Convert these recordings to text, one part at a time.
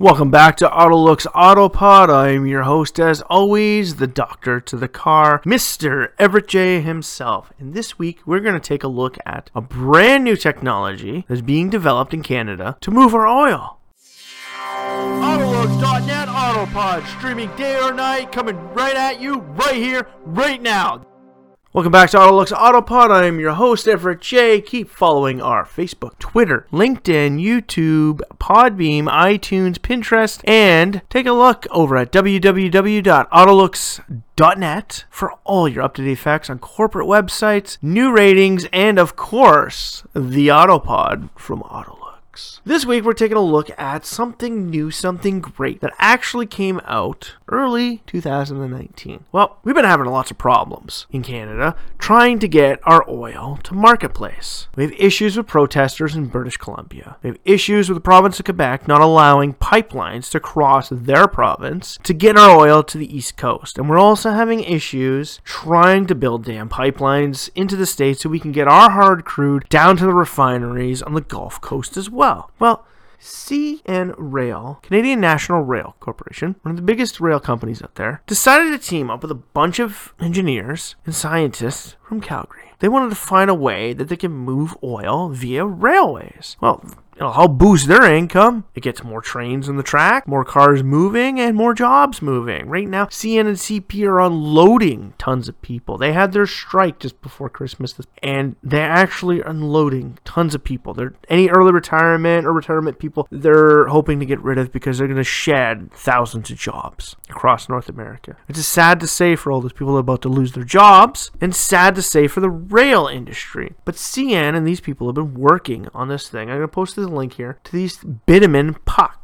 Welcome back to Autolux Autopod. I'm your host, as always, the doctor to the car, Mr. Everett J himself. And this week, we're going to take a look at a brand new technology that's being developed in Canada to move our oil. Autolux.net Autopod, streaming day or night, coming right at you, right here, right now. Welcome back to Autolux Autopod. I am your host, Everett J. Keep following our Facebook, Twitter, LinkedIn, YouTube, Podbean, iTunes, Pinterest, and take a look over at www.autolux.net for all your up-to-date facts on corporate websites, new ratings, and of course, the Autopod from Autolux. This week, we're taking a look at something new, something great that actually came out early 2019. Well, we've been having lots of problems in Canada trying to get our oil to marketplace. We have issues with protesters in British Columbia. We have issues with the province of Quebec not allowing pipelines to cross their province to get our oil to the East Coast. And we're also having issues trying to build damn pipelines into the States so we can get our hard crude down to the refineries on the Gulf Coast as well well? Well, CN Rail, Canadian National Rail Corporation, one of the biggest rail companies out there, decided to team up with a bunch of engineers and scientists from Calgary. They wanted to find a way that they can move oil via railways. Well, It'll help boost their income. It gets more trains on the track, more cars moving, and more jobs moving. Right now, CN and CP are unloading tons of people. They had their strike just before Christmas, and they're actually unloading tons of people. They're any early retirement or retirement people they're hoping to get rid of because they're going to shed thousands of jobs across North America. It's sad to say for all those people about to lose their jobs, and sad to say for the rail industry. But CN and these people have been working on this thing. I'm going to post this link here to these bitumen pucks.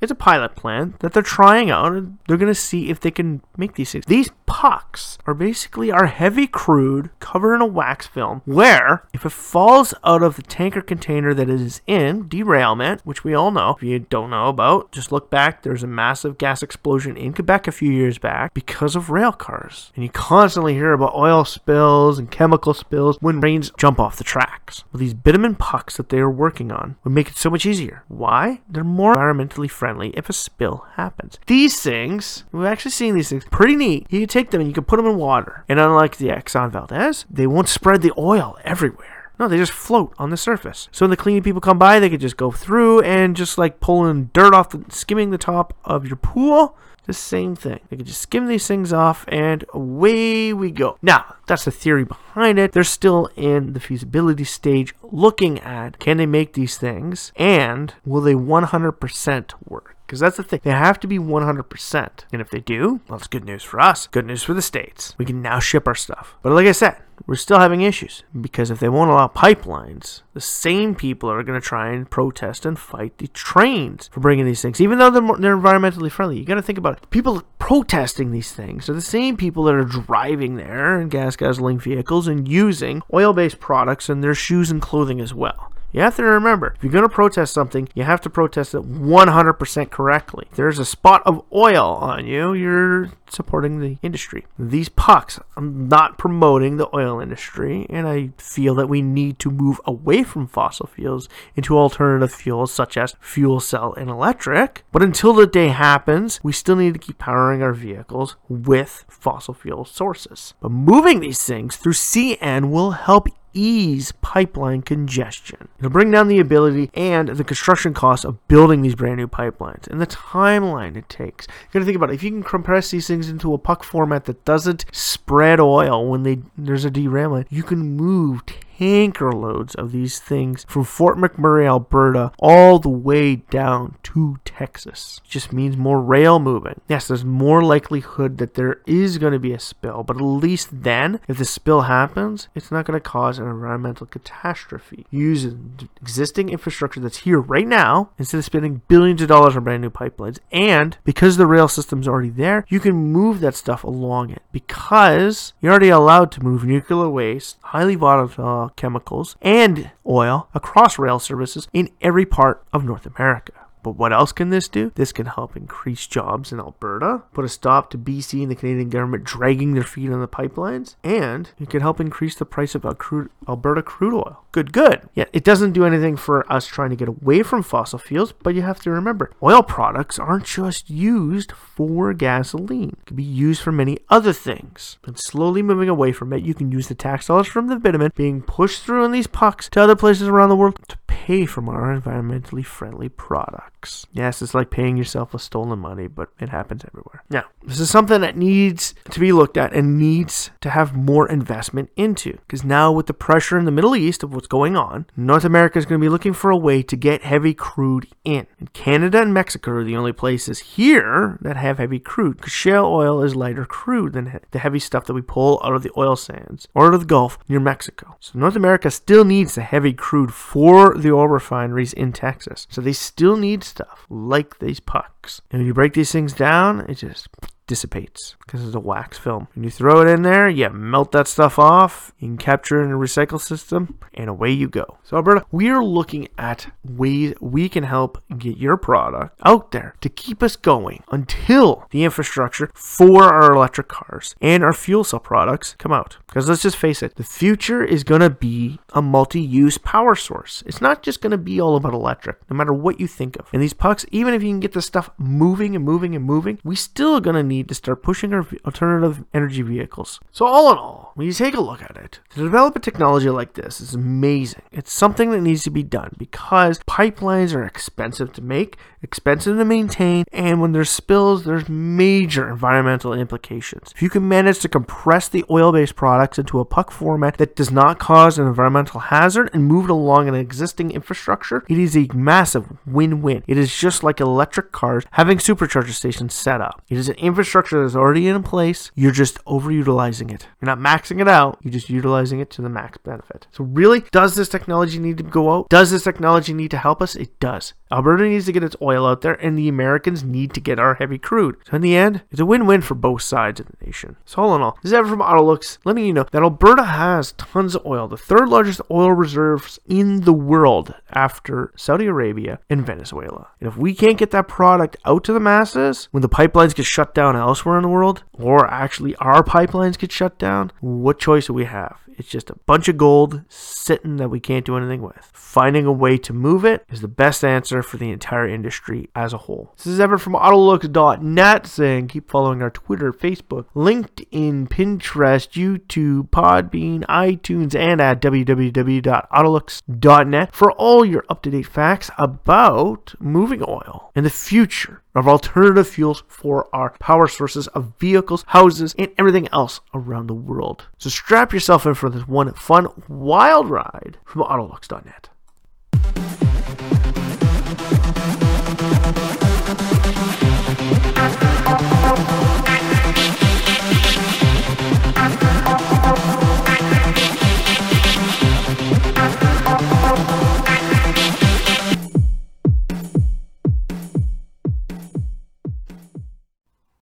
It's a pilot plant that they're trying out and they're going to see if they can make these things. These pucks are basically our heavy crude covered in a wax film where if it falls out of the tanker container that it is in, derailment, which we all know, if you don't know about, just look back. There's a massive gas explosion in Quebec a few years back because of rail cars. And you constantly hear about oil spills and chemical spills when trains jump off the tracks. Well, these bitumen pucks that they are working on would make it so much easier. Why? They're more environmentally friendly friendly if a spill happens. These things, we've actually seen these things, pretty neat. You can take them and you can put them in water. And unlike the Exxon Valdez, they won't spread the oil everywhere. No, they just float on the surface. So when the cleaning people come by, they could just go through and just like pulling dirt off, the, skimming the top of your pool. The same thing. They can just skim these things off and away we go. Now, that's the theory behind it. They're still in the feasibility stage looking at can they make these things and will they 100% work? Because that's the thing. They have to be 100%. And if they do, well, it's good news for us. Good news for the States. We can now ship our stuff. But like I said, we're still having issues. Because if they won't allow pipelines, the same people are going to try and protest and fight the trains for bringing these things. Even though they're, more, they're environmentally friendly. You got to think about it. People protesting these things are the same people that are driving there in gas guzzling vehicles and using oil based products in their shoes and clothing as well. You have to remember, if you're going to protest something, you have to protest it 100% correctly. If there's a spot of oil on you, you're supporting the industry. These pucks, I'm not promoting the oil industry, and I feel that we need to move away from fossil fuels into alternative fuels such as fuel cell and electric. But until the day happens, we still need to keep powering our vehicles with fossil fuel sources. But moving these things through CN will help ease pipeline congestion. It'll bring down the ability and the construction costs of building these brand new pipelines and the timeline it takes. You gotta think about it. If you can compress these things into a puck format that doesn't spread oil when they there's a derailment, you can move tanker loads of these things from Fort McMurray, Alberta, all the way down to Texas. It just means more rail moving. Yes, there's more likelihood that there is going to be a spill, but at least then, if the spill happens, it's not going to cause an environmental catastrophe. Using existing infrastructure that's here right now, instead of spending billions of dollars on brand new pipelines, and because the rail system's already there, you can move that stuff along it because you're already allowed to move nuclear waste, highly volatile chemicals, and oil across rail services in every part of North America. But what else can this do? This can help increase jobs in Alberta, put a stop to BC and the Canadian government dragging their feet on the pipelines, and it can help increase the price of Alberta crude oil. Good, good. Yet it doesn't do anything for us trying to get away from fossil fuels, but you have to remember oil products aren't just used for gasoline, it can be used for many other things. And slowly moving away from it, you can use the tax dollars from the bitumen being pushed through in these pucks to other places around the world to pay for more environmentally friendly products. Yes, it's like paying yourself with stolen money, but it happens everywhere. Now, this is something that needs to be looked at and needs to have more investment into. Because now, with the pressure in the Middle East of what's going on, North America is going to be looking for a way to get heavy crude in. And Canada and Mexico are the only places here that have heavy crude, because shale oil is lighter crude than the heavy stuff that we pull out of the oil sands or out of the Gulf near Mexico. So North America still needs the heavy crude for the oil refineries in Texas. So they still need stuff like these pucks. And when you break these things down, it just dissipates because it's a wax film. When you throw it in there, you melt that stuff off, you can capture it in a recycle system, and away you go. So, Alberta, we are looking at ways we can help get your product out there to keep us going until the infrastructure for our electric cars and our fuel cell products come out. Because let's just face it, the future is going to be a multi use power source. It's not just going to be all about electric, no matter what you think of. And these pucks, even if you can get the stuff moving and moving and moving, we still going to need to start pushing our alternative energy vehicles. So, all in all, when you take a look at it, to develop a technology like this is amazing. It's something that needs to be done because pipelines are expensive to make, expensive to maintain, and when there's spills, there's major environmental implications. If you can manage to compress the oil based products into a puck format that does not cause an environmental hazard and move it along an existing infrastructure, it is a massive win win. It is just like electric cars having supercharger stations set up. It is an infrastructure infrastructure that's already in place, you're just overutilizing it. You're not maxing it out, you're just utilizing it to the max benefit. So, really, does this technology need to go out? Does this technology need to help us? It does. Alberta needs to get its oil out there, and the Americans need to get our heavy crude. So, in the end, it's a win win for both sides of the nation. So, all in all, this is Evan from Autolux letting you know that Alberta has tons of oil, the third largest oil reserves in the world after Saudi Arabia and Venezuela. And if we can't get that product out to the masses, when the pipelines get shut down elsewhere in the world, or actually our pipelines get shut down, what choice do we have? It's just a bunch of gold sitting that we can't do anything with. Finding a way to move it is the best answer for the entire industry as a whole. This is Evan from Autolux.net saying keep following our Twitter, Facebook, LinkedIn, Pinterest, YouTube, Podbean, iTunes, and at www.autolux.net for all your up to date facts about moving oil and the future of alternative fuels for our power sources of vehicles, houses, and everything else around the world. So strap yourself in for this one fun, wild ride from Autolux.net.